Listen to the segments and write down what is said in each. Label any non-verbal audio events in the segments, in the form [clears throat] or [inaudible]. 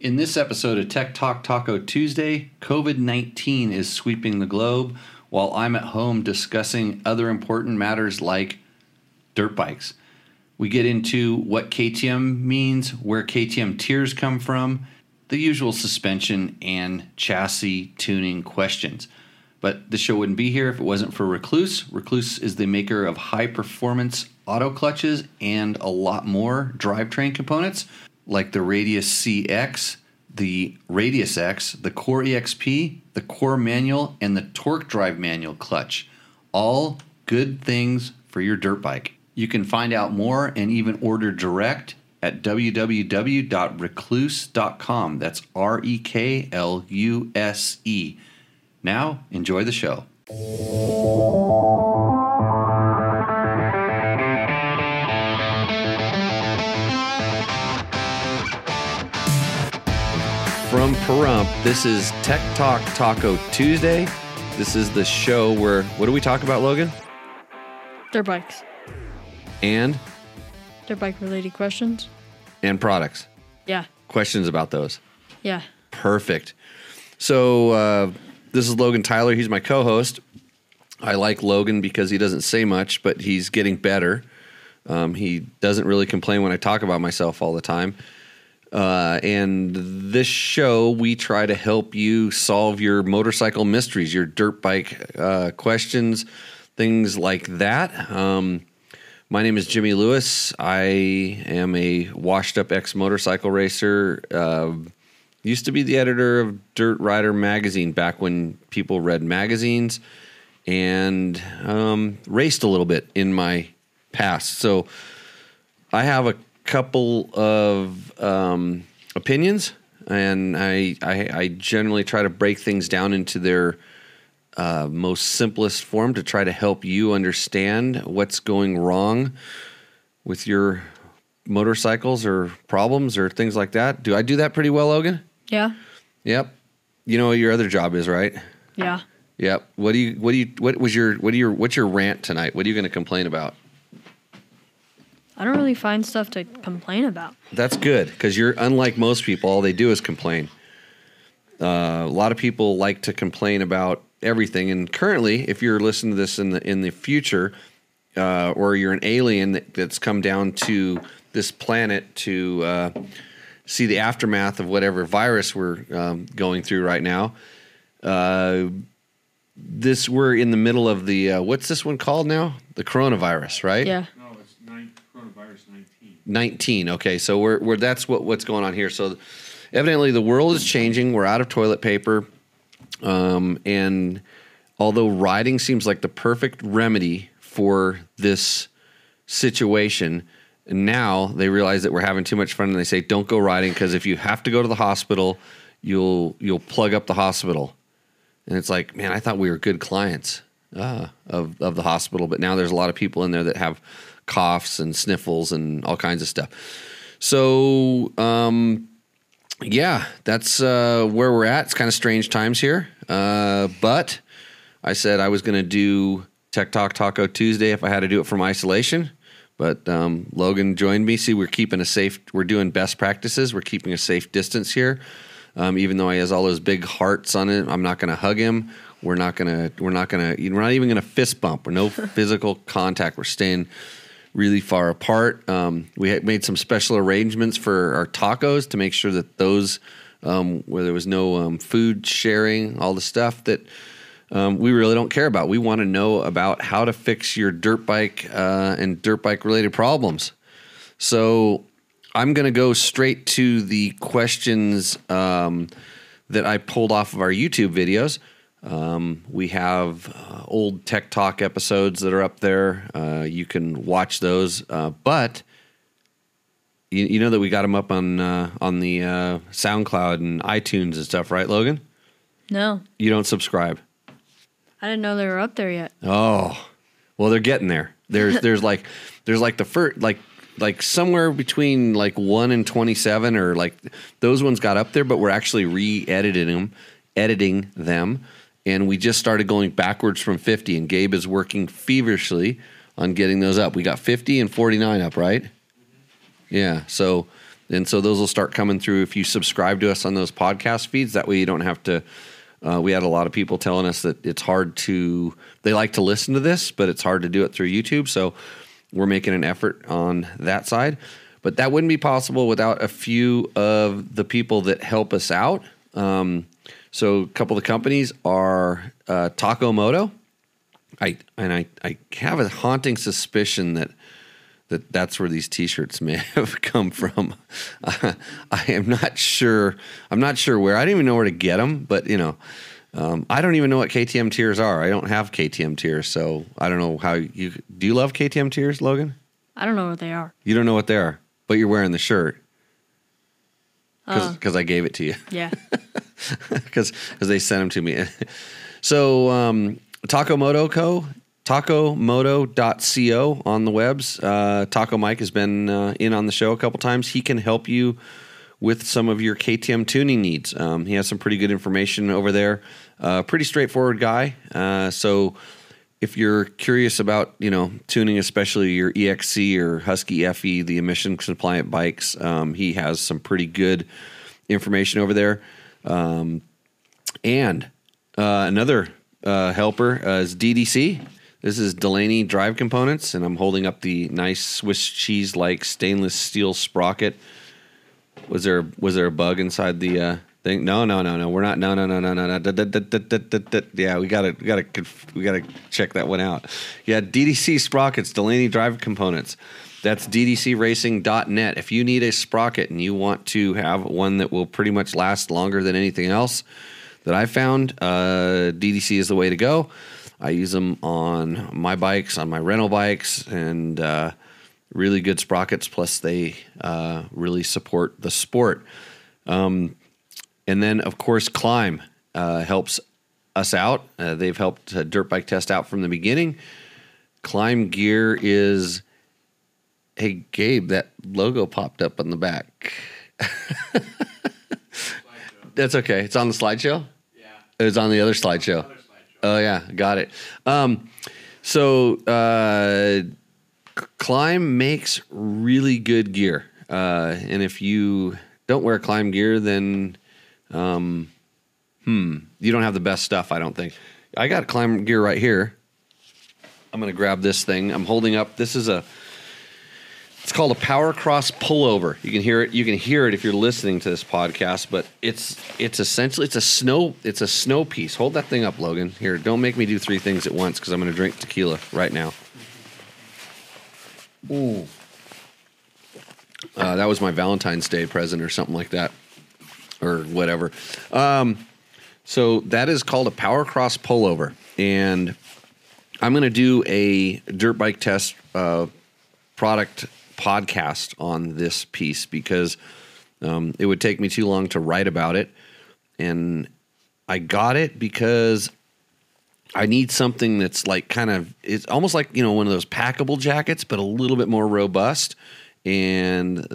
In this episode of Tech Talk Taco Tuesday, COVID 19 is sweeping the globe while I'm at home discussing other important matters like dirt bikes. We get into what KTM means, where KTM tiers come from, the usual suspension and chassis tuning questions. But the show wouldn't be here if it wasn't for Rekluse. Rekluse is the maker of high performance auto clutches and a lot more drivetrain components like the Radius CX, the Radius X, the Core EXP, the Core Manual, and the Torque Drive Manual clutch. All good things for your dirt bike. You can find out more and even order direct at www.rekluse.com. That's R E K L U S E. Now, enjoy the show. Pahrump, this is Tech Talk Taco Tuesday. This is the show where, what do we talk about, Logan? Their bikes. And, their bike related questions. and products. Yeah. Questions about those. Yeah. Perfect. So uh, this is Logan Tyler. He's my co-host. I like Logan because he doesn't say much, but he's getting better. Um, he doesn't really complain when I talk about myself all the time. Uh, and this show, we try to help you solve your motorcycle mysteries, your dirt bike uh, questions, things like that. Um, my name is Jimmy Lewis. I am a washed up ex motorcycle racer. Uh, used to be the editor of Dirt Rider magazine back when people read magazines and um, raced a little bit in my past. So I have a couple of um, opinions, and I, I, I generally try to break things down into their uh, most simplest form to try to help you understand what's going wrong with your motorcycles or problems or things like that. Do I do that pretty well, Logan? Yeah. Yep. You know what your other job is, right? Yeah. Yep. What do you what do you what was your what do your what's your rant tonight? What are you going to complain about? I don't really find stuff to complain about. That's good because you're unlike most people. All they do is complain. Uh, a lot of people like to complain about everything, and currently, if you're listening to this in the in the future, uh, or you're an alien that, that's come down to this planet to uh, see the aftermath of whatever virus we're um, going through right now. Uh, this we're in the middle of the uh, what's this one called now? The coronavirus, right? Yeah. No, it's nine, coronavirus 19. 19 okay so we're, we're that's what what's going on here. So evidently the world is changing. We're out of toilet paper. Um, and although riding seems like the perfect remedy for this situation now they realize that we're having too much fun and they say don't go riding because if you have to go to the hospital you'll you'll plug up the hospital. And it's like man i thought we were good clients uh, of, of the hospital but now there's a lot of people in there that have coughs and sniffles and all kinds of stuff. So um, yeah that's uh, where we're at. It's kind of strange times here. Uh, but i said i was going to do tech talk taco tuesday if i had to do it from isolation. But um, logan joined me. See we're keeping a safe we're doing best practices. We're keeping a safe distance here. Um, even though he has all those big hearts on it i'm not going to hug him. We're not going to we're not going to we're not even going to fist bump. We're no [laughs] physical contact. We're staying really far apart. Um, we made some special arrangements for our tacos to make sure that those, um, where there was no um, food sharing, all the stuff that um, we really don't care about. We want to know about how to fix your dirt bike uh, and dirt bike related problems. So I'm going to go straight to the questions um, that I pulled off of our YouTube videos. Um, we have uh, old Tech Talk episodes that are up there. Uh, you can watch those. Uh, but you, you know that we got them up on uh, on the uh, SoundCloud and iTunes and stuff, right, Logan? No. You don't subscribe. I didn't know they were up there yet. Oh, well, they're getting there. There's [laughs] there's like there's like the first like like somewhere between like one and twenty seven or like those ones got up there, but we're actually re-editing them, editing them, and we just started going backwards from fifty. And Gabe is working feverishly on getting those up. We got fifty and forty nine up, right? Yeah. So And so those will start coming through if you subscribe to us on those podcast feeds. That way you don't have to. Uh, we had a lot of people telling us that it's hard to. They like to listen to this, but it's hard to do it through YouTube. So we're making an effort on that side. But that wouldn't be possible without a few of the people that help us out. Um, so a couple of the companies are uh, Taco Moto. I and I, I have a haunting suspicion that that that's where these T-shirts may [laughs] have come from. Uh, [laughs] I am not sure. I'm not sure where. I didn't even know where to get them. But you know, um, I don't even know what KTM tiers are. I don't have KTM tiers, so I don't know how you do. You love KTM tiers, Logan? I don't know what they are. You don't know what they are, but you're wearing the shirt Uh, because I gave it to you. yeah. [laughs] because they sent them to me. [laughs] so um, Taco Moto Co. tacomoto.co on the webs. Uh, Taco Mike has been uh, in on the show a couple times. He can help you with some of your KTM tuning needs. Um, he has some pretty good information over there. Uh, pretty straightforward guy. Uh, so if you're curious about you know tuning, especially your EXC or Husky FE, the emission compliant bikes, um, he has some pretty good information over there. Um, and uh, another uh, helper uh, is DDC. This is Delaney Drive Components, and I'm holding up the nice Swiss cheese like stainless steel sprocket. Was there was there a bug inside the uh, thing? No, no, no, no. We're not. No, no, no, no, no, no. Da, da, da. Yeah, we gotta we gotta we gotta check that one out. Yeah, DDC sprockets, Delaney Drive Components. That's ddcracing.net. If you need a sprocket and you want to have one that will pretty much last longer than anything else that I found, uh, DDC is the way to go. I use them on my bikes, on my rental bikes, and uh, really good sprockets. Plus, they uh, really support the sport. Um, and then, of course, Klim uh, helps us out. Uh, they've helped uh, Dirt Bike Test out from the beginning. Klim gear is Hey Gabe, that logo popped up on the back. [laughs] That's okay. It's on the slideshow. Yeah. It's on the other slideshow. Other slideshow. Oh yeah, got it. Um, so uh, Klim makes really good gear, uh, and if you don't wear Klim gear, then um, hmm, you don't have the best stuff. I don't think. I got Klim gear right here. I'm gonna grab this thing. I'm holding up. This is a. It's called a Power Cross pullover. You can hear it. You can hear it if you're listening to this podcast. But it's it's essentially it's a snow it's a snow piece. Hold that thing up, Logan. Here, don't make me do three things at once because I'm going to drink tequila right now. Ooh. Uh, that was my Valentine's Day present or something like that, or whatever. Um, so that is called a Power Cross pullover, and I'm going to do a dirt bike test uh, product podcast on this piece because um, it would take me too long to write about it. And I got it because I need something that's like kind of, it's almost like, you know, one of those packable jackets, but a little bit more robust. And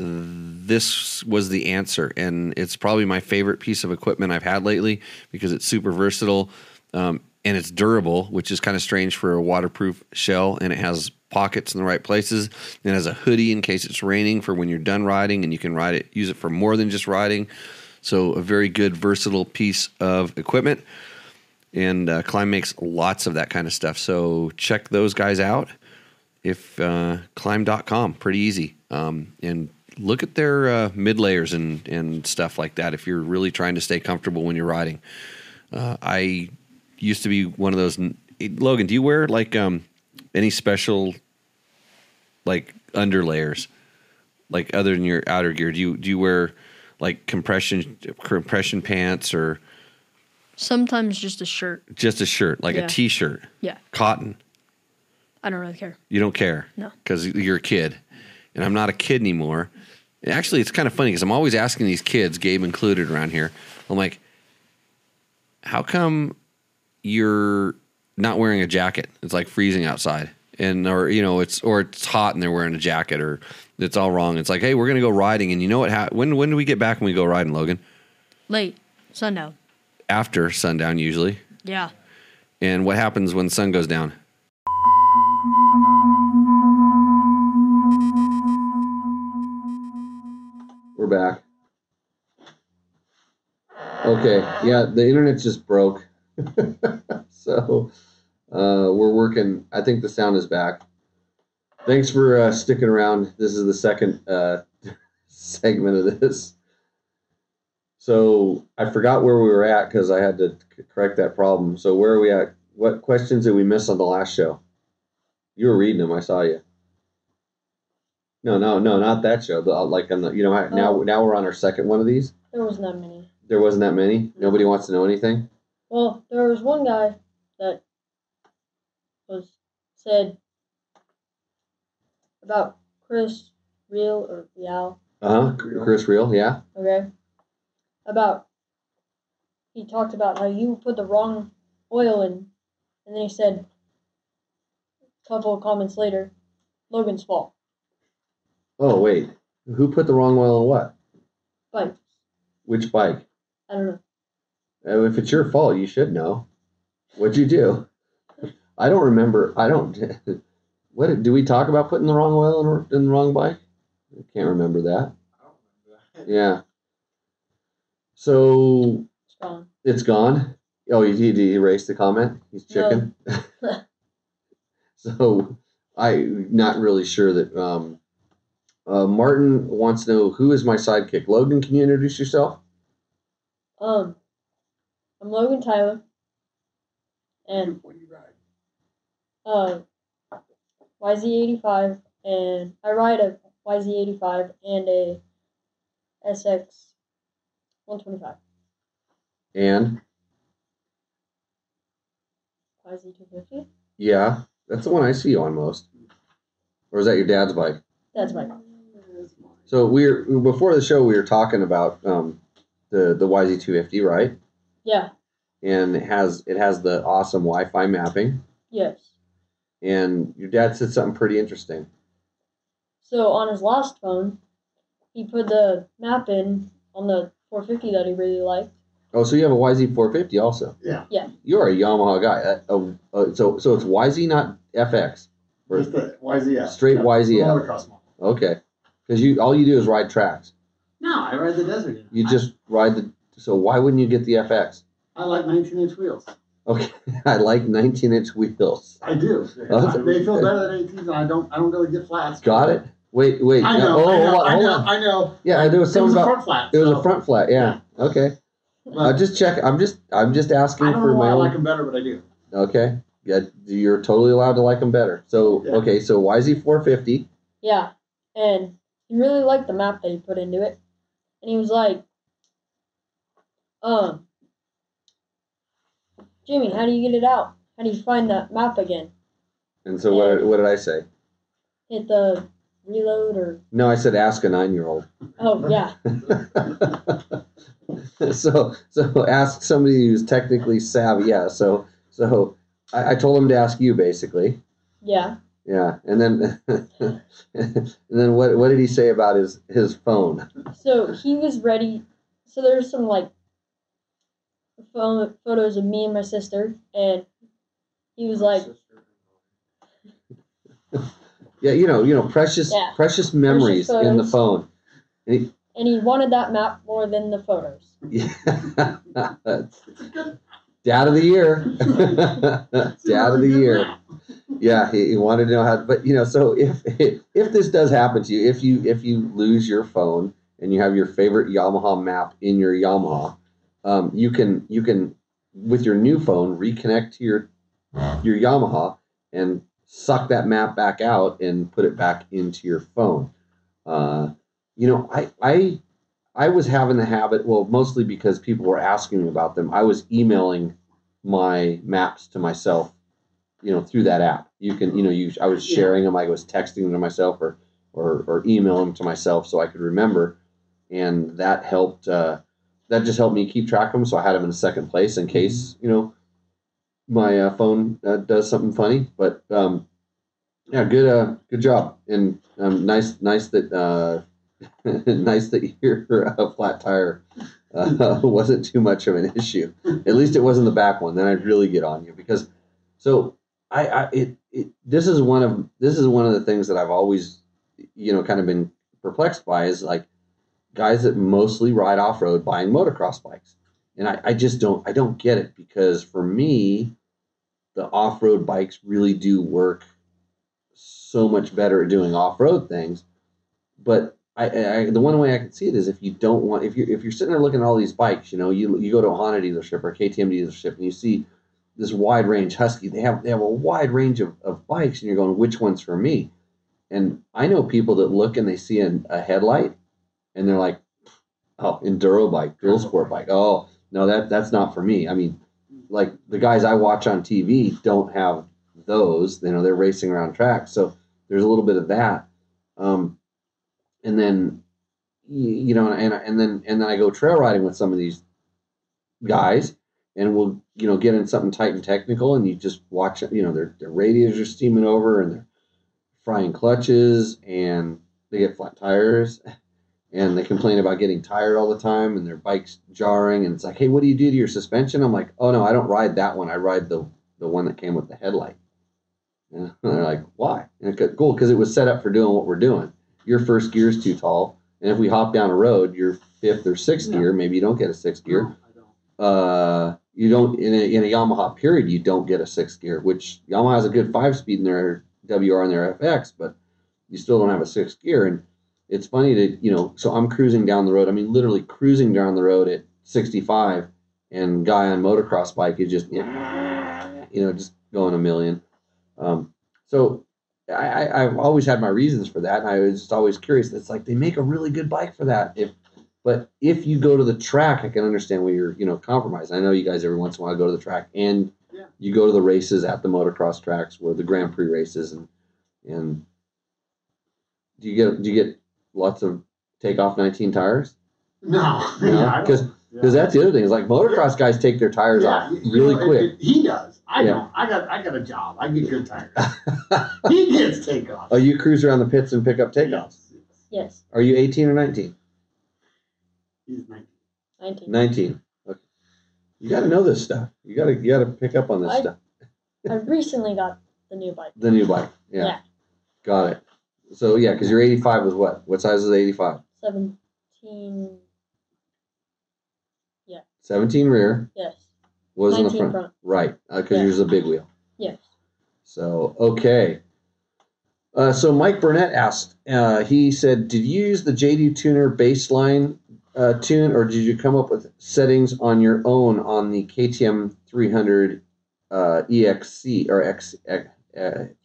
this was the answer. And it's probably my favorite piece of equipment I've had lately because it's super versatile um, and it's durable, which is kind of strange for a waterproof shell. And it has pockets in the right places. And it has a hoodie in case it's raining for when you're done riding, and you can ride it, use it for more than just riding. So a very good, versatile piece of equipment. And uh, Klim makes lots of that kind of stuff. So check those guys out. If uh, klim.com, pretty easy. Um, and look at their uh, mid layers and, and stuff like that if you're really trying to stay comfortable when you're riding. Uh, I used to be one of those. Logan, do you wear like um, any special like under layers, like other than your outer gear? Do you do you wear like compression compression pants or Sometimes just a shirt. just a shirt, like a Yeah. t-shirt, Yeah. cotton? I don't really care. You don't care, No. because you're a kid, and I'm not a kid anymore. Actually, it's kind of funny because I'm always asking these kids, Gabe included, around here. I'm like, how come you're not wearing a jacket? It's like freezing outside, and or you know, it's or it's hot and they're wearing a jacket, or it's all wrong. It's like, hey, we're gonna go riding, and you know what? Ha- when when do we get back when we go riding, Logan? Late. Sundown. After sundown, usually. Yeah. And what happens when the sun goes down? We're back. Okay, yeah, the internet just broke. [laughs] so uh, we're working. I think the sound is back. Thanks for uh, sticking around. This is the second uh, [laughs] segment of this. So I forgot where we were at because I had to correct that problem. So where are we at? What questions did we miss on the last show? You were reading them. I saw you. No, no, no, not that show. The, like on the, you know, now Oh. now we're on our second one of these. There was not that many. There wasn't that many. Nobody wants to know anything. Well, there was one guy that was said about Chris Real or Real, Uh huh. Chris Real, yeah. okay? About he talked about how you put the wrong oil in, and then he said a couple of comments later, Logan's fault. Oh wait, who put the wrong oil on what? But Which bike? I don't know. Uh, If it's your fault, you should know. What'd you do? I don't remember. I don't. [laughs] What did- do we talk about putting the wrong oil in, in the wrong bike? I can't remember that. Yeah. So It's gone. it's gone. Oh, he, he, he erased the comment. He's chicken. [laughs] [laughs] so I not really sure that. Um, uh, Martin wants to know who is my sidekick. Logan, can you introduce yourself? Um, I'm Logan Tyler, and What do you ride? uh, YZ85, and I ride a YZ85 and a SX 125. And YZ250? yeah, that's the one I see you on most. Or is that your dad's bike? That's my So we are before the show we were talking about um, the the YZ250, right? Yeah, And it has it has the awesome Wi-Fi mapping. yes. And your dad said something pretty interesting. So on his last phone, he put the map in on the 450 that he really liked. Oh, so you have a YZ450 also? Yeah. Yeah. You're a Yamaha guy. Uh, uh, uh, so so it's YZ not FX. Or- Just the YZF. Straight Yep, YZF. motocross model. Okay, because you all you do is ride tracks. No, I ride the desert. in it. You just ride the. So why wouldn't you get the FX? I, I like 19 inch wheels. Okay, [laughs] I like 19 inch wheels. I do. Oh, that's- they feel better than 18s, and I don't. I don't really get flats. Got it. Wait, wait. I no- know. oh, I know. hold on, I hold know. on. I know. Yeah, there was It something was a about. front flat. It was so- a front flat. Yeah. Okay. but I just check. I'm just. I'm just asking I don't for know why my I own. like them better, but I do. Okay. Yeah, you're totally allowed to like them better. So Yeah. okay, so YZ450. Yeah, and he really liked the map that he put into it, and he was like, "Um, Jimmy, how do you get it out? How do you find that map again? And so what? What did I say? Hit the reload or No, I said ask a nine year old. oh yeah, [laughs] so so ask somebody who's technically savvy. Yeah. So so I, I told him to ask you basically. yeah." Yeah, and then [laughs] and then what what did he say about his his phone? So he was ready. So there's some like phone photos of me and my sister, and he was like, [laughs] Yeah, you know, you know, precious Yeah. precious memories in the phone. and he and he wanted that map more than the photos. [laughs] Yeah. Dad of the year. [laughs] Dad of the year. Yeah, he, he wanted to know how. But you know, so if if this does happen to you, if you if you lose your phone and you have your favorite Yamaha map in your Yamaha, um, you can you can with your new phone reconnect to your your Yamaha and suck that map back out and put it back into your phone. Uh, you know, I I I was having the habit, well, mostly because people were asking me about them. I was emailing my maps to myself, you know, through that app. You can, you know, you I was sharing them. I was texting them to myself or or or email them to myself so I could remember, and that helped. Uh, that just helped me keep track of them. So I had them in second place in case you know my uh, phone uh, does something funny. But um, yeah, good uh, good job, and um, nice nice that. [laughs] Nice that your uh, flat tire uh, [laughs] wasn't too much of an issue. At least it wasn't the back one. Then I'd really get on you because. So I, I it, it this is one of this is one of the things that I've always you know kind of been perplexed by is like guys that mostly ride off road buying motocross bikes, and I, I just don't I don't get it because for me, the off road bikes really do work so much better at doing off road things, but I, I the one way I can see it is if you don't want if you're if you're sitting there looking at all these bikes, you know, you you go to a Honda dealership or a KTM dealership and you see this wide range Husky. They have they have a wide range of, of bikes, and you're going, which one's for me? And I know people that look and they see a, a headlight, and they're like, oh, enduro bike, dual sport bike. Oh no, that that's not for me. I mean, like the guys I watch on TV don't have those. You know, they're racing around tracks, so there's a little bit of that. Um, and then you, know, and and then and then I go trail riding with some of these guys, and we'll you know get in something tight and technical, and you just watch you know their their radiators are steaming over, and they're frying clutches, and they get flat tires. [laughs] And they complain about getting tired all the time, and their bike's jarring. And it's like, hey, what do you do to your suspension? I'm like, oh no, I don't ride that one. I ride the the one that came with the headlight. [laughs] And they're like, why? And it cool because it was set up for doing what we're doing. Your first gear is too tall, and if we hop down a road, your fifth or sixth No. gear, maybe you don't get a sixth gear. No, I don't. Uh, you don't in a, in a Yamaha period, you don't get a sixth gear, which Yamaha has a good five speed in their WR and their FX, but you still don't have a sixth gear. And it's funny that you know, so I'm cruising down the road. I mean, literally cruising down the road at 65, and guy on motocross bike is just you know just going a million. Um, so I, I've always had my reasons for that, and I was just always curious. It's like they make a really good bike for that. If but if you go to the track, I can understand where you're, you know, compromised. I know you guys every once in a while go to the track and Yeah. you go to the races at the motocross tracks where the Grand Prix races and and do you get do you get lots of takeoff 19 tires? No, No, [laughs] yeah, I 'cause- don't. Because that's the other thing is like motocross guys take their tires Yeah, off you really know, it- quick. it- he does. I Yeah. don't. I got. I got a job. I get good tires. [laughs] he gets takeoff. oh, you cruise around the pits and pick up takeoffs. Yes, yes. Yes, Are you 18 or 19? He's 19. 19. 19. Okay. You got to know this stuff. You got to you got to pick up on this I- stuff. I recently got the new bike. The new bike. Yeah. Yeah. Got it. So yeah, because your 85 was what? What size is 85? 17. Yeah. 17 rear. Yes. Was in the front? front. Right. Because Yeah. yours is a big wheel. Yes. So okay. Uh, so Mike Burnett asked. Uh, he said, "Did you use the JD Tuner baseline uh, tune, or did you come up with settings on your own on the KTM 300 uh, EXC or X, uh,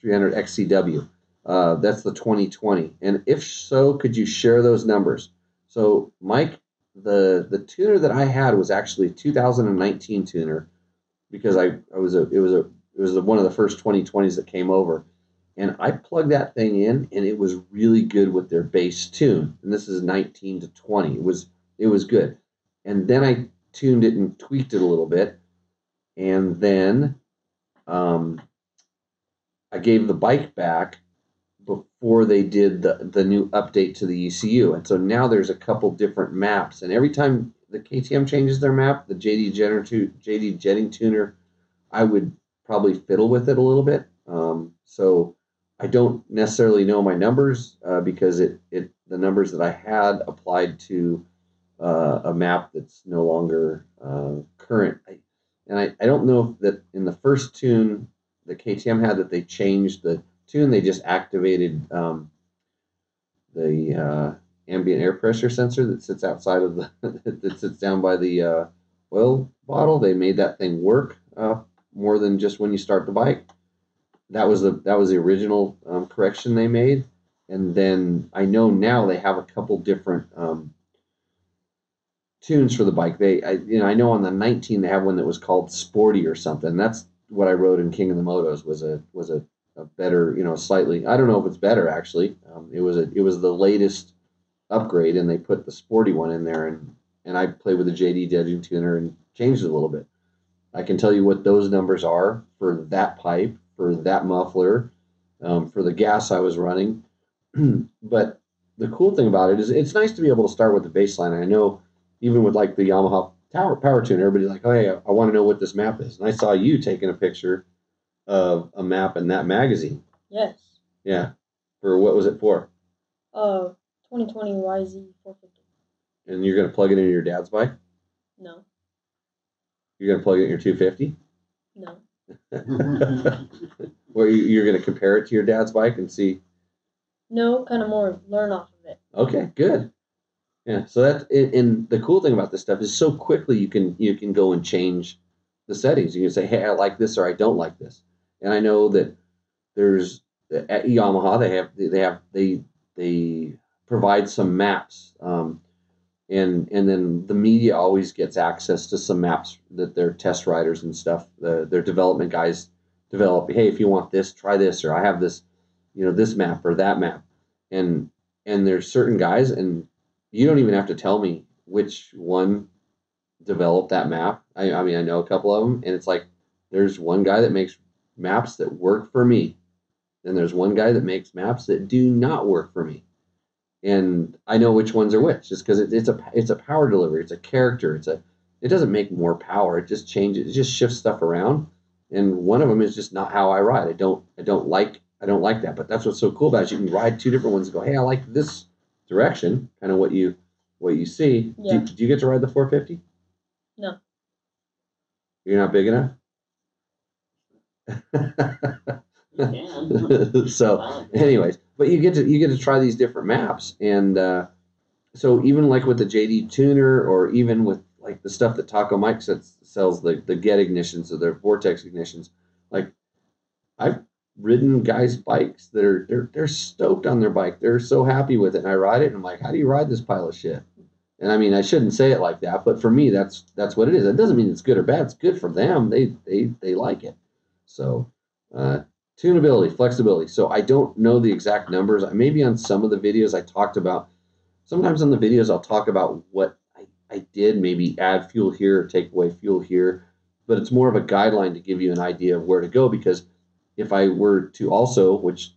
300 XCW? Uh, that's the 2020. And if so, could you share those numbers? So Mike, the the tuner that I had was actually a 2019 tuner because I, I was a it was a it was one of the first 2020s that came over. And i plugged that thing in and it was really good with their bass tune. And this is 19 to 20 it was it was good. And then i tuned it and tweaked it a little bit. And then um, i gave the bike back before they did the, the new update to the ecu and so now there's a couple different maps and every time the ktm changes their map the jd Jenner tu- jd jetting tuner i would probably fiddle with it a little bit. Um, so I don't necessarily know my numbers uh, because it, it the numbers that I had applied to uh, a map that's no longer uh, current. I, and I, I don't know that in the first tune the KTM had that they changed the tune. They just activated um, the uh, ambient air pressure sensor that sits outside of the [laughs] that sits down by the uh, oil bottle. They made that thing work uh, more than just when you start the bike. That was the that was the original um, correction they made, and then I know now they have a couple different um, tunes for the bike. They I, you know I know on the 19 they have one that was called Sporty or something. That's what I wrote in King of the Motos was a was a, a better you know slightly I don't know if it's better actually. Um, it was a it was the latest upgrade and they put the Sporty one in there and and I played with the JD Jetting tuner and changed it a little bit. I can tell you what those numbers are for that pipe, for that muffler, um, for the gas I was running. [clears throat] but the cool thing about it is it's nice to be able to start with the baseline. I know even with like the Yamaha Tower Power Tuner, everybody's like, "Oh, hey, I want to know what this map is." And I saw you taking a picture of a map in that magazine. Yes. Yeah, for what was it for? Uh, 2020 YZ 450. And you're gonna plug it into your dad's bike. No, You're gonna plug it in your 250. no. [laughs] [laughs] Where you, you're gonna compare it to your dad's bike and see. No, kind of more learn off of it. Okay, good. Yeah. So that and- and the cool thing about this stuff is so quickly you can you can go and change the settings. You can say, hey, I like this or I don't like this. And I know that there's at Yamaha they have they have they they provide some maps. Um, and and then the media always gets access to some maps that their test riders and stuff, the, their development guys develop. Hey, if you want this, try this, or I have this, you know, this map or that map, and and there's certain guys, and you don't even have to tell me which one developed that map. I, I mean, I know a couple of them, and it's like there's one guy that makes maps that work for me, then there's one guy that makes maps that do not work for me and I know which ones are which, just because it, it's a it's a power delivery, it's a character, it's a it doesn't make more power, it just changes, it just shifts stuff around, and one of them is just not how I ride. I don't I don't like I don't like that, but that's what's so cool about it. You can ride two different ones and go, hey, I like this direction, kind of what you what you see. Yeah. Do, do you get to ride the 450? No. You're not big enough. [laughs] so anyways but you get to you get to try these different maps and uh, so even like with the jd tuner or even with like the stuff that taco mike sets, sells the the get ignitions or their vortex ignitions like i've ridden guys bikes that are they're, they're stoked on their bike. They're so happy with it and i ride it and i'm like how do you ride this pile of shit? And i mean i shouldn't say it like that but for me that's that's what it is. It doesn't mean it's good or bad. It's good for them. They they they like it so uh, tunability, flexibility. So I don't know the exact numbers. Maybe on some of the videos I talked about. Sometimes on the videos I'll talk about what I, I did, maybe add fuel here, or take away fuel here. But it's more of a guideline to give you an idea of where to go. Because if I were to also, which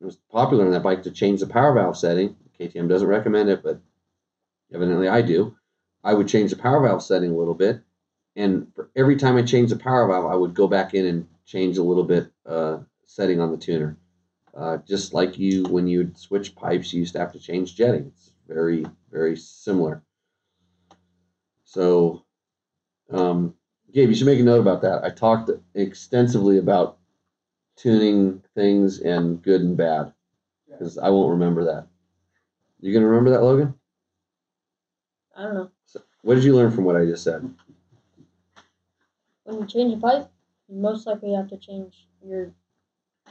was popular on that bike, to change the power valve setting, KTM doesn't recommend it, but evidently I do. I would change the power valve setting a little bit. And for every time I changed the power valve, I would go back in and change a little bit uh, setting on the tuner. Uh, just like you, when you would switch pipes, you used to have to change jetting. It's very, very similar. So, um, Gabe, you should make a note about that. I talked extensively about tuning things and good and bad because I won't remember that. You gonna remember that, Logan? I don't know. So, what did you learn from what I just said? When you change a pipe, you most likely have to change your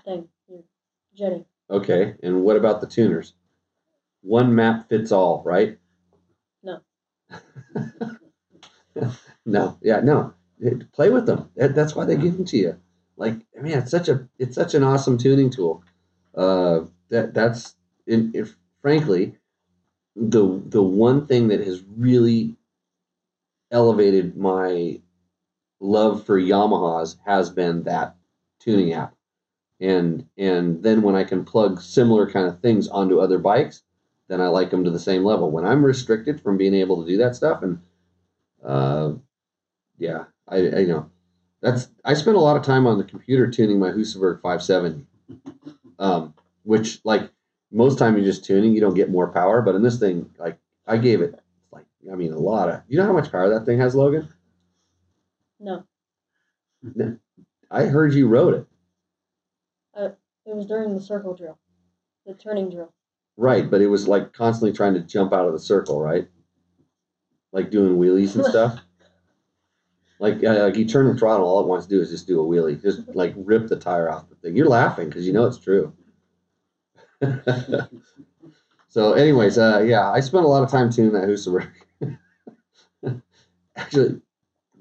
thing, your jetting. Okay, and what about the tuners? One map fits all, right? No. [laughs] no, yeah, no. Play with them. That's why they give them to you. Like, I mean, it's such a it's such an awesome tuning tool. Uh, that that's in, if frankly, the the one thing that has really elevated my love for Yamahas has been that tuning app and and then when I can plug similar kind of things onto other bikes, then I like them to the same level. When I'm restricted from being able to do that stuff, and uh, yeah, I, I you know that's I spent a lot of time on the computer tuning my Husaberg 570, um, which like most time you're just tuning, you don't get more power, but in this thing, like I gave it like I mean a lot of you know how much power that thing has, Logan? No, I heard you wrote it. Uh, it was during the circle drill, the turning drill. Right, but it was like constantly trying to jump out of the circle, right? Like doing wheelies and [laughs] stuff. like, uh, like you turn the throttle, all it wants to do is just do a wheelie, just like rip the tire off the thing. You're laughing because you know it's true. [laughs] so, anyways, uh, yeah, I spent a lot of time tuning that Husaberg. [laughs] Actually,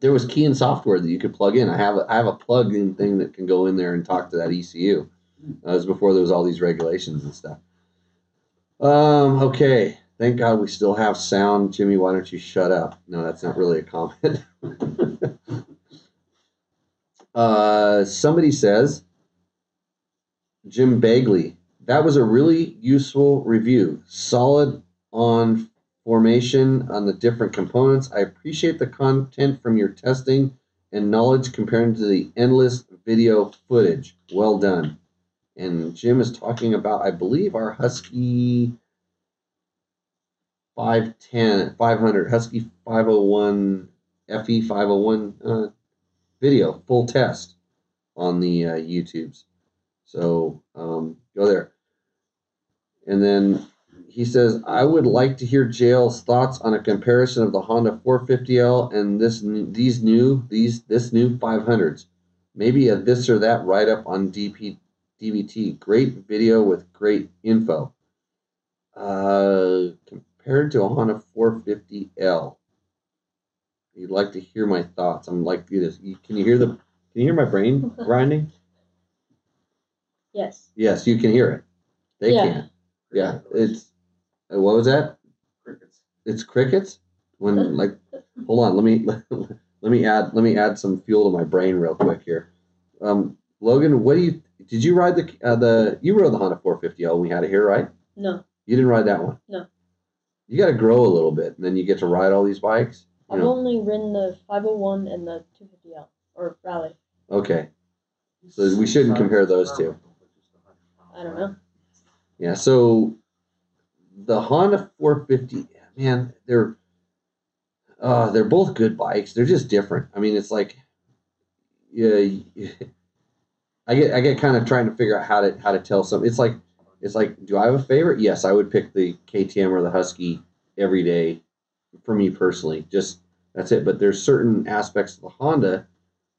there was key in software that you could plug in. I have a, I have a plug-in thing that can go in there and talk to that ECU. It was before there was all these regulations and stuff. Um, okay. Thank God we still have sound. Jimmy, why don't you shut up? No, that's not really a comment. [laughs] uh, somebody says, Jim Bagley, that was a really useful review. Solid on formation on the different components. I appreciate the content from your testing and knowledge compared to the endless video footage. Well done. And Jim is talking about, I believe, our Husky 510, 500, Husky 501, FE 501 uh, video, full test on the uh, YouTubes. So um, go there. And then he says, I would like to hear JL's thoughts on a comparison of the Honda 450L and this these new these this new 500s. Maybe a this or that write up on DP, DBT. Great video with great info. Uh, compared to a Honda 450L. You'd like to hear my thoughts. I'm like this. You, can you hear the? Can you hear my brain [laughs] grinding? Yes. Yes, you can hear it. They Yeah. can. Yeah, it's. Uh, What was that? Crickets. It's crickets. When [laughs] like, hold on. Let me [laughs] let me add let me add some fuel to my brain real quick here. Um, Logan, what do you? Did you ride the uh, the? You rode the Honda 450L. when We had it here, right? No. You didn't ride that one. No. You got to grow a little bit, and then you get to ride all these bikes. I've know? only ridden the 501 and the 250L or Rally. Okay. So we shouldn't compare those two. I don't know. Yeah, so the Honda 450, man, they're uh they're both good bikes. They're just different. I mean, it's like yeah, [laughs] I get I get kind of trying to figure out how to how to tell some. It's like it's like do I have a favorite? Yes, I would pick the KTM or the Husky every day for me personally. Just that's it, but there's certain aspects of the Honda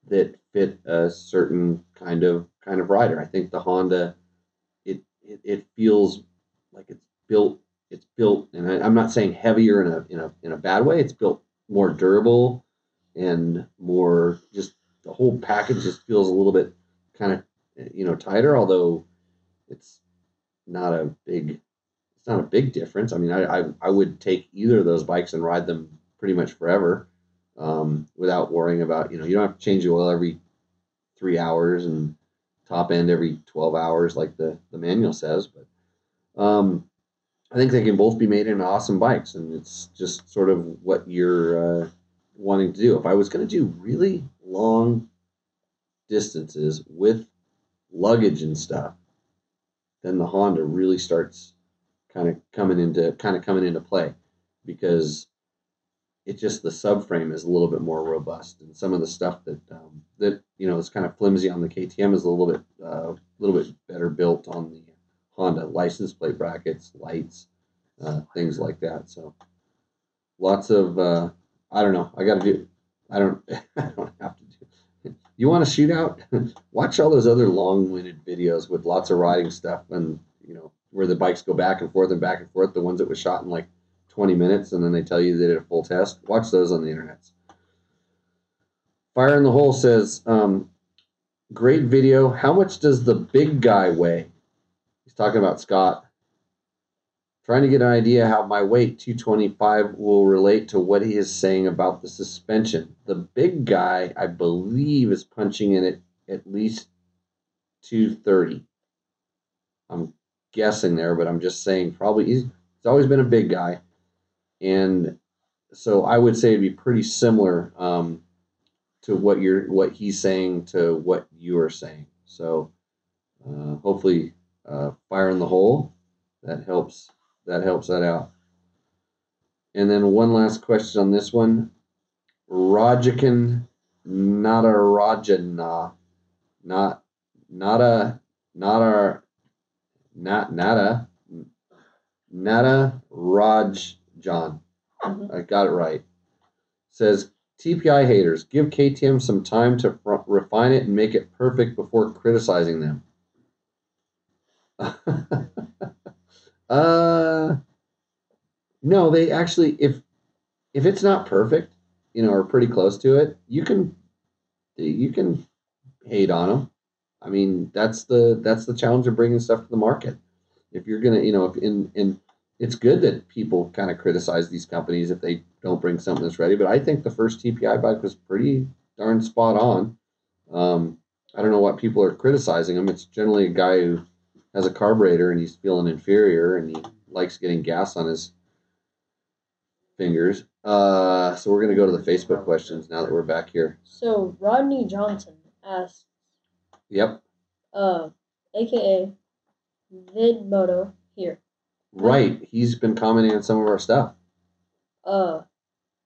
that fit a certain kind of kind of rider. I think the Honda it it, it feels like it's built it's built and I, i'm not saying heavier in a in a in a bad way it's built more durable and more just the whole package just feels a little bit kind of you know tighter although it's not a big it's not a big difference. I mean i i, I would take either of those bikes and ride them pretty much forever um, without worrying about you know you don't have to change the oil every three hours and top end every 12 hours like the, the manual says but um, i think they can both be made into awesome bikes and it's just sort of what you're uh, wanting to do. If i was going to do really long distances with luggage and stuff then the honda really starts kind of coming into kind of coming into play because it just the subframe is a little bit more robust and some of the stuff that um, that you know is kind of flimsy on the KTM is a little bit uh, a little bit better built on the Honda license plate brackets, lights, uh, things like that. So lots of uh, I don't know. I got to do. I don't. [laughs] I don't have to do. You want a shootout? [laughs] Watch all those other long-winded videos with lots of riding stuff and you know where the bikes go back and forth and back and forth. The ones that was shot in like 20 minutes and then they tell you they did a full test. Watch those on the internet. Fire in the Hole says, um, great video. How much does the big guy weigh? He's talking about Scott. Trying to get an idea how my weight, 225, will relate to what he is saying about the suspension. The big guy, I believe, is punching in at at least 230. I'm guessing there, but I'm just saying probably he's, he's always been a big guy and so I would say it'd be pretty similar um, to what you're what he's saying to what you are saying. So uh, hopefully, uh, fire in the hole that helps that helps that out. And then one last question on this one, Rajakan Nadarajana, not nada nada not a, not nada nada Raj John. I got it right. Says TPI haters, give KTM some time to refine it and make it perfect before criticizing them. [laughs] uh, no, they actually, if if it's not perfect, you know, or pretty close to it, you can you can hate on them. I mean, that's the that's the challenge of bringing stuff to the market. If you're gonna, you know, if in in it's good that people kind of criticize these companies if they don't bring something that's ready. But I think the first TPI bike was pretty darn spot on. Um, I don't know what people are criticizing him. It's generally a guy who has a carburetor and he's feeling inferior and he likes getting gas on his fingers. Uh, so we're gonna go to the Facebook questions now that we're back here. So Rodney Johnson asks, Yep, uh, aka Vidmoto here. right. He's been commenting on some of our stuff. uh,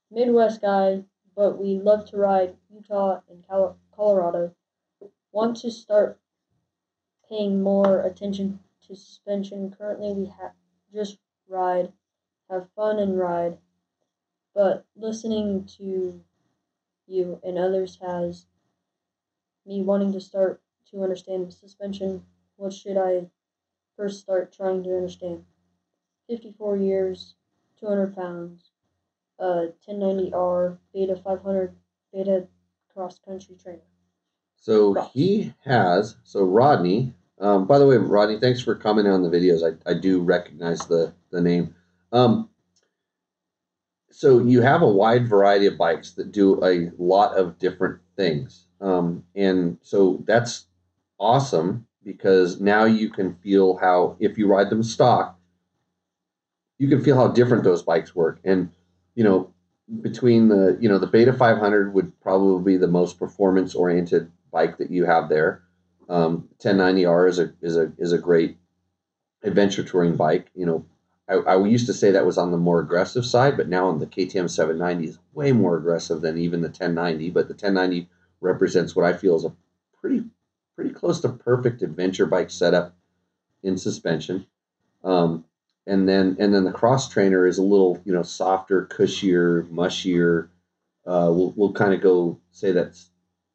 Midwest guy, but we love to ride Utah and Colorado. Want to start paying more attention to suspension. Currently, we have just ride, have fun and ride. But listening to you and others has me wanting to start to understand suspension. What should I first start trying to understand? 54 years, 200 pounds, uh, 1090R, Beta 500, Beta cross country trainer. So he has. So Rodney. Um, by the way, Rodney, thanks for commenting on the videos. I, I do recognize the the name. Um, so you have a wide variety of bikes that do a lot of different things, um, and so that's awesome because now you can feel how if you ride them stock, you can feel how different those bikes work, and you know between the you know the Beta 500 would probably be the most performance oriented bike that you have there. Um, 1090R is a is a is a great adventure touring bike. You know, I, I used to say that was on the more aggressive side, but now on the KTM 790 is way more aggressive than even the 1090. But the 1090 represents what I feel is a pretty pretty close to perfect adventure bike setup in suspension. Um, and then and then the cross trainer is a little you know softer, cushier, mushier. Uh, we'll we'll kind of go say that's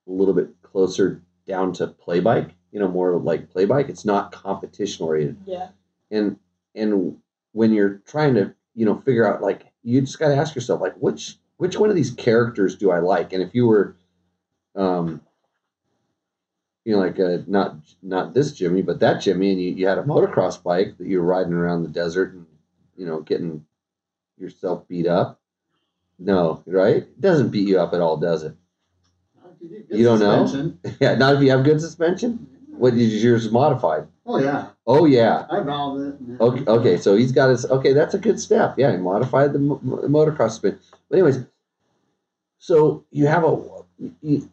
a little bit closer down to play bike. You know, more like play bike. It's not competition oriented Yeah. and and when you're trying to you know figure out like you just got to ask yourself like which which one of these characters do i like and if you were um you know like uh, not not this jimmy but that jimmy and you, you had a motocross bike that you were riding around the desert and you know getting yourself beat up no right it doesn't beat you up at all does it You don't know? know? [laughs] yeah not if you have good suspension what is yours modified Oh yeah, oh yeah I valved it. Okay, okay, so he's got his. Okay, that's a good step. Yeah, he modified the mo- motocross spin. But anyways, so you have a you,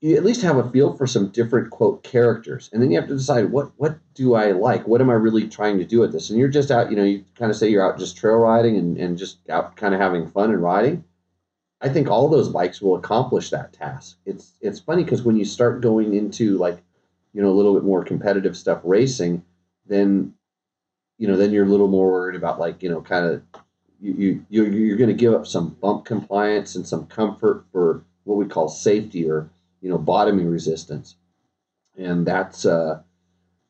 you at least have a feel for some different quote characters, and then you have to decide what what do I like? What am I really trying to do with this? And you're just out. You know, you kind of say you're out just trail riding and and just out kind of having fun and riding. I think all those bikes will accomplish that task. It's it's funny because when you start going into like, you know, a little bit more competitive stuff, racing, then you know, then you're a little more worried about like, you know, kind of you, you you're, going to give up some bump compliance and some comfort for what we call safety or you know bottoming resistance, and that's uh,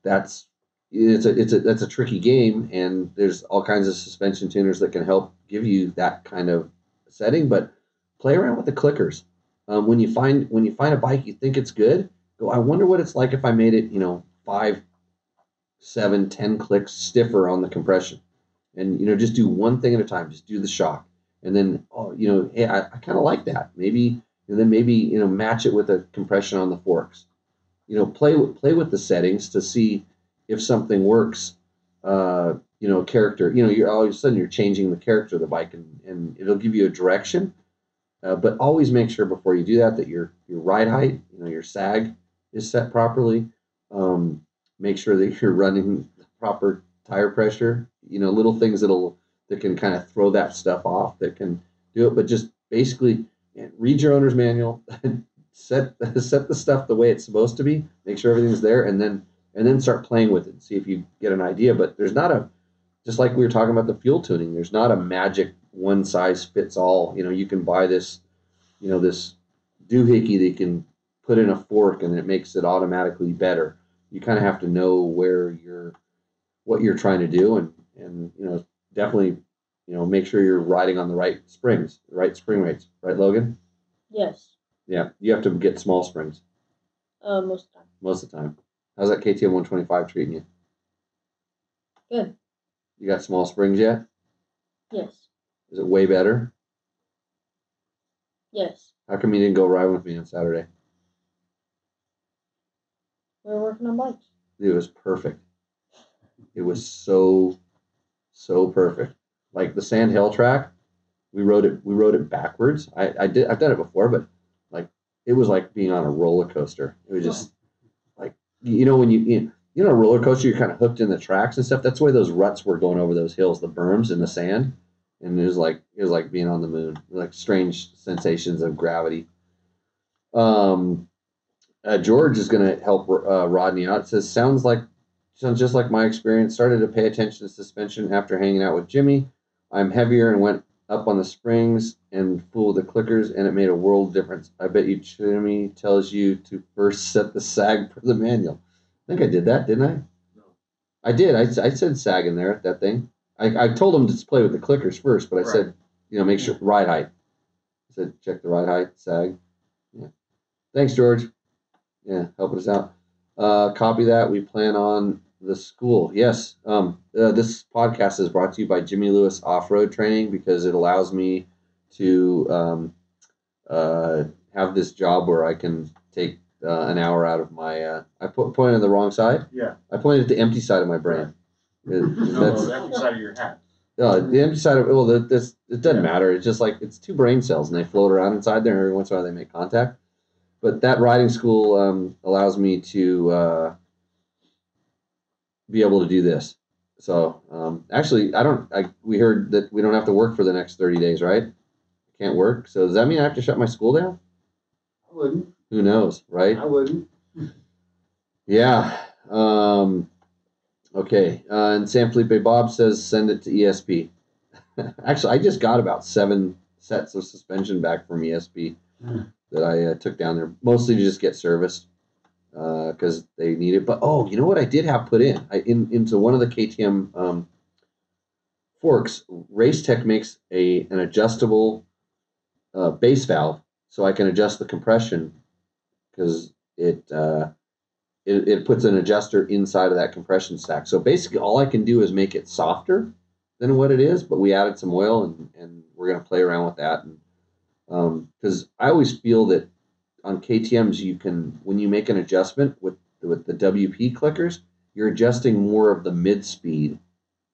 that's it's a it's a that's a tricky game, and there's all kinds of suspension tuners that can help give you that kind of setting, but play around with the clickers. Um, when you find when you find a bike you think it's good, go. I wonder what it's like if I made it, you know, five seven, ten clicks stiffer on the compression. And you know, just do one thing at a time. Just do the shock. And then oh, you know, hey, I, I kind of like that. Maybe and then maybe, you know, match it with a compression on the forks. You know, play with play with the settings to see if something works. Uh, you know, character, you know, you're all of a sudden you're changing the character of the bike and, and it'll give you a direction. Uh, but always make sure before you do that that your your ride height, you know, your sag is set properly. Um, make sure that you're running the proper tire pressure. You know, little things that'll that can kind of throw that stuff off that can do it. But just basically read your owner's manual, [laughs] set [laughs] set the stuff the way it's supposed to be. Make sure everything's there, and then and then start playing with it. See if you get an idea. But there's not a just like we were talking about the fuel tuning. There's not a magic one size fits all. You know, you can buy this, you know, this doohickey that you can put in a fork and it makes it automatically better. You kind of have to know where you're, what you're trying to do, and and you know, definitely, you know, make sure you're riding on the right springs, the right spring rates, right, Logan? Yes. Yeah, you have to get small springs Uh, most of the time. most of the time. How's that KTM 125 treating you? Good. You got small springs yet? Yes. Is it way better? Yes. How come you didn't go ride with me on Saturday? We're working on bikes. It was perfect. It was so, so perfect. Like the sand hill track, we rode it. We rode it backwards. I, I did. I've done it before, but like it was like being on a roller coaster. It was just like you know when you you you know a roller coaster, you're kind of hooked in the tracks and stuff. That's the way those ruts were going over those hills, the berms in the sand. and it was like it was like being on the moon, like strange sensations of gravity. Um, uh, George is going to help uh, Rodney out. It says sounds like sounds just like my experience. Started to pay attention to suspension after hanging out with Jimmy. I'm heavier and went up on the springs and fool with the clickers, and it made a world difference. I bet you Jimmy tells you to first set the sag for the manual. I think I did that, didn't I? No. I did. I, I said sag in there, that thing. I, I told him to play with the clickers first, but I Right. said, you know, make sure ride height. I said, check the ride height, sag. Yeah. Thanks, George. Yeah, helping us out. Uh, copy that. We plan on the school. Yes. Um, uh, this podcast is brought to you by Jimmy Lewis Off Road Training because it allows me to um, uh, have this job where I can take uh, an hour out of my. Uh, I put pointed on the wrong side. Yeah. I pointed at the empty side of my brain. [laughs] It- No, that's- no, that's the side of your hat. no, the empty side of well, the, this it doesn't matter. It's just like it's two brain cells, and they float around inside there. And every once in a while, they make contact. But that riding school um, allows me to uh, be able to do this. So um, actually, I don't. I, we heard that we don't have to work for the next thirty days, right? I can't work. So does that mean I have to shut my school down? I wouldn't. Who knows, right? I wouldn't. Yeah. Um, okay. Uh, and San Felipe Bob says send it to ESP. [laughs] Actually, I just got about seven sets of suspension back from ESP that I uh, took down there, mostly to just get serviced because they need it. But oh, you know what I did have put in? I in into one of the KTM um, forks. Race Tech makes a an adjustable uh, base valve, so I can adjust the compression because it. Uh, it, it puts an adjuster inside of that compression stack. So basically, all I can do is make it softer than what it is. But we added some oil, and and we're gonna play around with that. And because I always feel that on KTM's, you can when you make an adjustment with with the WP clickers, you're adjusting more of the mid speed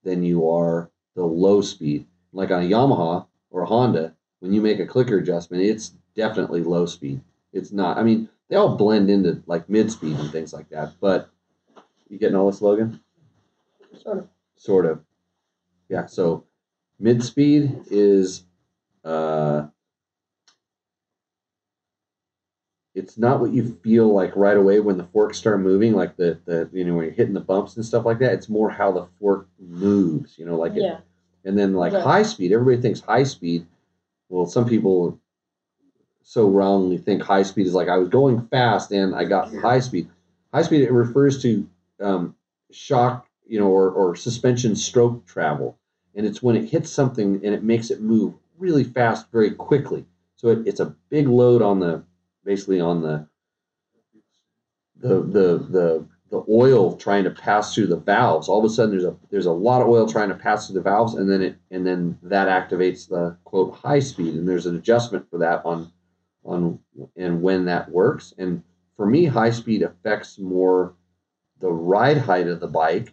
than you are the low speed. Like on a Yamaha or a Honda, when you make a clicker adjustment, it's definitely low speed. It's not. I mean, they all blend into like mid speed and things like that. But you getting all this, Logan? Sort of. Sort of. Yeah. So mid speed is uh, it's not what you feel like right away when the forks start moving, like the the you know when you're hitting the bumps and stuff like that. It's more how the fork moves. You know, like it, yeah. and then like Right. high speed, everybody thinks high speed. Well, some people so wrongly think high speed is like I was going fast and I got high speed. High speed it refers to um, shock, you know, or, or suspension stroke travel, and it's when it hits something and it makes it move really fast, very quickly. So it, it's a big load on the basically on the the the the the oil trying to pass through the valves. All of a sudden, there's a there's a lot of oil trying to pass through the valves, and then it and then that activates the quote high speed, and there's an adjustment for that on on and when that works. And for me, high speed affects more the ride height of the bike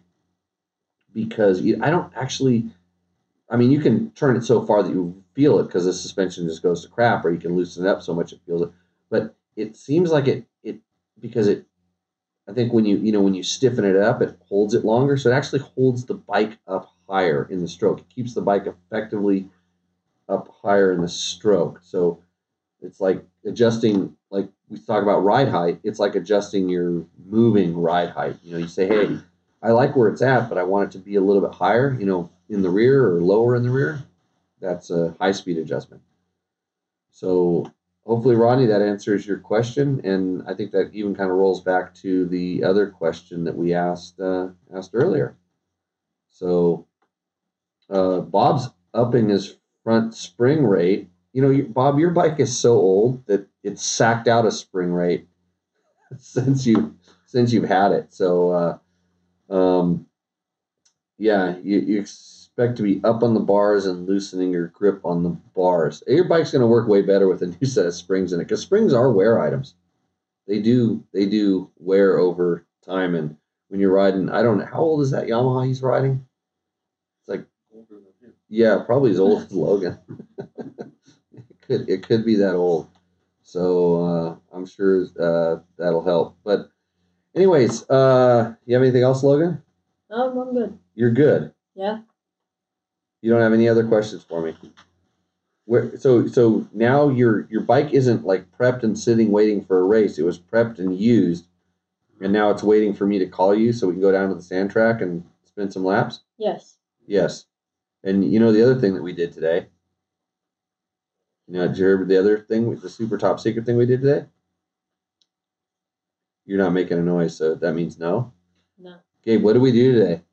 because I don't actually. I mean, you can turn it so far that you feel it because the suspension just goes to crap, or you can loosen it up so much it feels it. But it seems like it it because it I think when you you know when you stiffen it up, it holds it longer. So it actually holds the bike up higher in the stroke. It keeps the bike effectively up higher in the stroke. So it's like adjusting, like we talk about ride height. It's like adjusting your moving ride height. You know, you say, hey, I like where it's at, but I want it to be a little bit higher. You know, in the rear or lower in the rear. That's a high speed adjustment. So hopefully, Rodney, that answers your question, and I think that even kind of rolls back to the other question that we asked uh, asked earlier. So, uh, Bob's upping his front spring rate. You know, Bob, your bike is so old that it's sacked out a spring rate [laughs] since you since you've had it. So, uh, um, yeah, you, you expect to be up on the bars and loosening your grip on the bars. Your bike's going to work way better with a new set of springs in it because springs are wear items. They do they do wear over time, and when you're riding, I don't know how old is that Yamaha he's riding. It's like Older than him. yeah, probably as old as Logan. [laughs] it could it could be that old. So uh, I'm sure uh, that'll help. But anyways, uh, you have anything else, Logan? No, I'm good. You're good. Yeah. You don't have any other questions for me? Where, so so now your your bike isn't like prepped and sitting waiting for a race. It was prepped and used, and now it's waiting for me to call you so we can go down to the sand track and spin some laps. Yes. Yes, and you know the other thing that we did today. You know, did you hear the other thing, the super top secret thing we did today? You're not making a noise, so that means no. No. Gabe, what did we do today?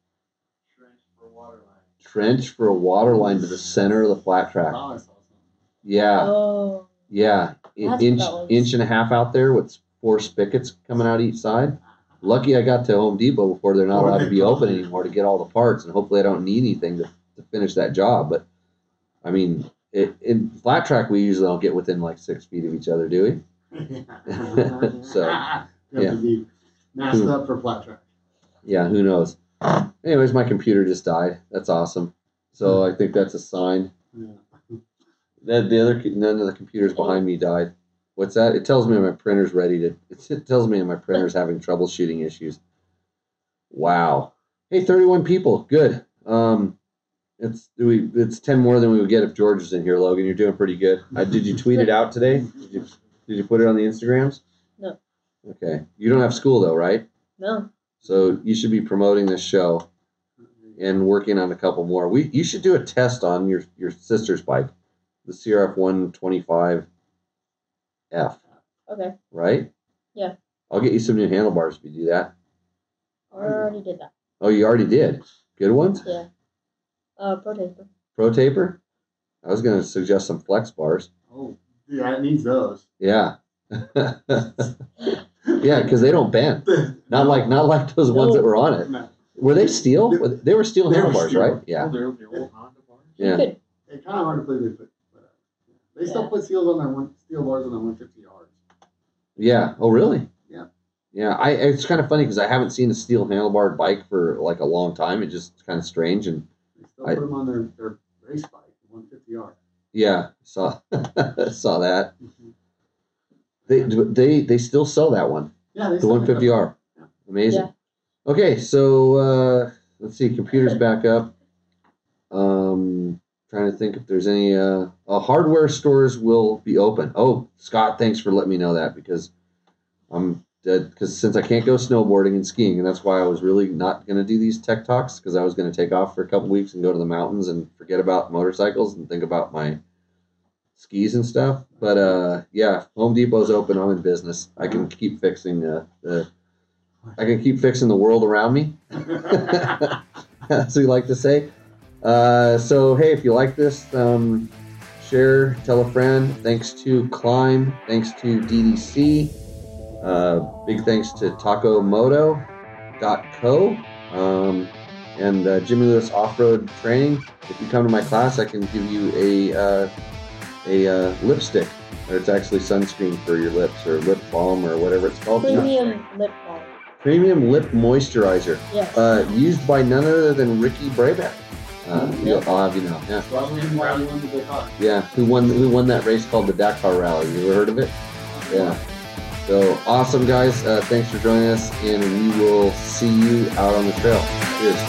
Trench for water line. Trench for a water line to the center of the flat track. Oh, I saw. Yeah, Oh. yeah, An That's inch what that was. inch and a half out there with four spigots coming out each side. Lucky I got to Home Depot before they're not Before allowed to be close. open anymore to get all the parts, and hopefully I don't need anything to, to finish that job. But I mean, it, in flat track we usually don't get within like six feet of each other, do we? [laughs] So, [laughs] yeah. to be masked up for flat track. Yeah, who knows? Anyways, my computer just died. That's awesome. So I think that's a sign. Yeah. That the other none of the computers behind me died. What's that? It tells me my printer's ready to. It tells me my printer's having troubleshooting issues. Wow. Hey, thirty-one people. Good. Um, it's we. It's ten more than we would get if George was in here. Logan, you're doing pretty good. Uh, did you tweet it [laughs] out today? Did you? Did you put it on the Instagrams? No. Okay. You don't have school though, right? No. So you should be promoting this show and working on a couple more. We you should do a test on your your sister's bike, the CRF one twenty five F, Okay. right? Yeah. I'll get you some new handlebars if you do that. I already did that. Oh, you already did. Good ones. Yeah. Uh, pro taper. Pro taper. I was gonna suggest some flex bars. Oh, yeah, it needs those. Yeah. [laughs] yeah, because they don't bend. Not like not like those ones that were on it. No, Were they steel? Were- They were steel handlebars, right? Yeah. They're, they're old Honda bars. Yeah. You could. It's kind of hard to believe they put. But, uh, they still Yeah. put seals on their one steel bars on their 150 yards. Yeah. Oh, really? Yeah. Yeah. I it's kind of funny because I haven't seen a steel handlebar bike for like a long time. It's just kind of strange and They still I- put them on their, their race bike, 150R. yeah, saw [laughs] saw that. They they they still sell that one, Yeah, they the still 150R. Yeah. Amazing. Yeah. Okay, so uh, let's see. Computers [laughs] back up. Um, trying to think if there's any uh, uh, hardware stores will be open. Oh, Scott, thanks for letting me know that because I'm because since I can't go snowboarding and skiing, and that's why I was really not going to do these tech talks because I was going to take off for a couple weeks and go to the mountains and forget about motorcycles and think about my skis and stuff. But uh, yeah, Home Depot's open. I'm in business. I can keep fixing uh, the. I can keep fixing the world around me. [laughs] As we like to say. Uh, so hey, if you like this, um, share, tell a friend. Thanks to Klim. Thanks to DDC. Uh, big thanks to TacoMoto.co um, and uh, Jimmy Lewis Off Road Training. If you come to my class, I can give you a uh, a uh, lipstick, or it's actually sunscreen for your lips, or lip balm, or whatever it's called. Premium lip balm. Premium lip moisturizer, Yes. uh, used by none other than Ricky Brabec. Uh, you'll- I'll have you know. Yeah, we didn't why you won yeah. Who won? Who won that race called the Dakar Rally? You ever heard of it? Yeah. So awesome, guys. Uh, thanks for joining us, and we will see you out on the trail. Cheers.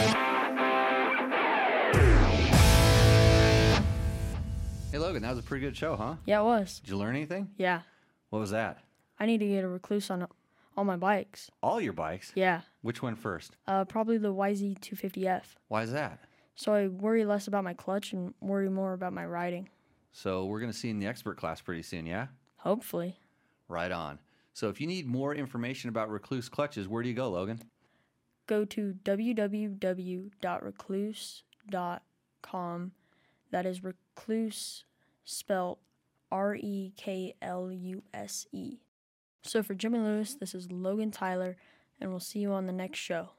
Hey, Logan, that was a pretty good show, huh? Yeah, it was. Did you learn anything? Yeah. What was that? I need to get a Rekluse on all my bikes. All your bikes? Yeah. Which one first? Uh, probably the YZ250F. Why is that? So I worry less about my clutch and worry more about my riding. So we're going to see you in the expert class pretty soon, yeah? Hopefully. Right on. So if you need more information about Rekluse clutches, where do you go, Logan? Go to www.rekluse.com. That is recluse spelled R E K L U S E. So for Jimmy Lewis, this is Logan Tyler, and we'll see you on the next show.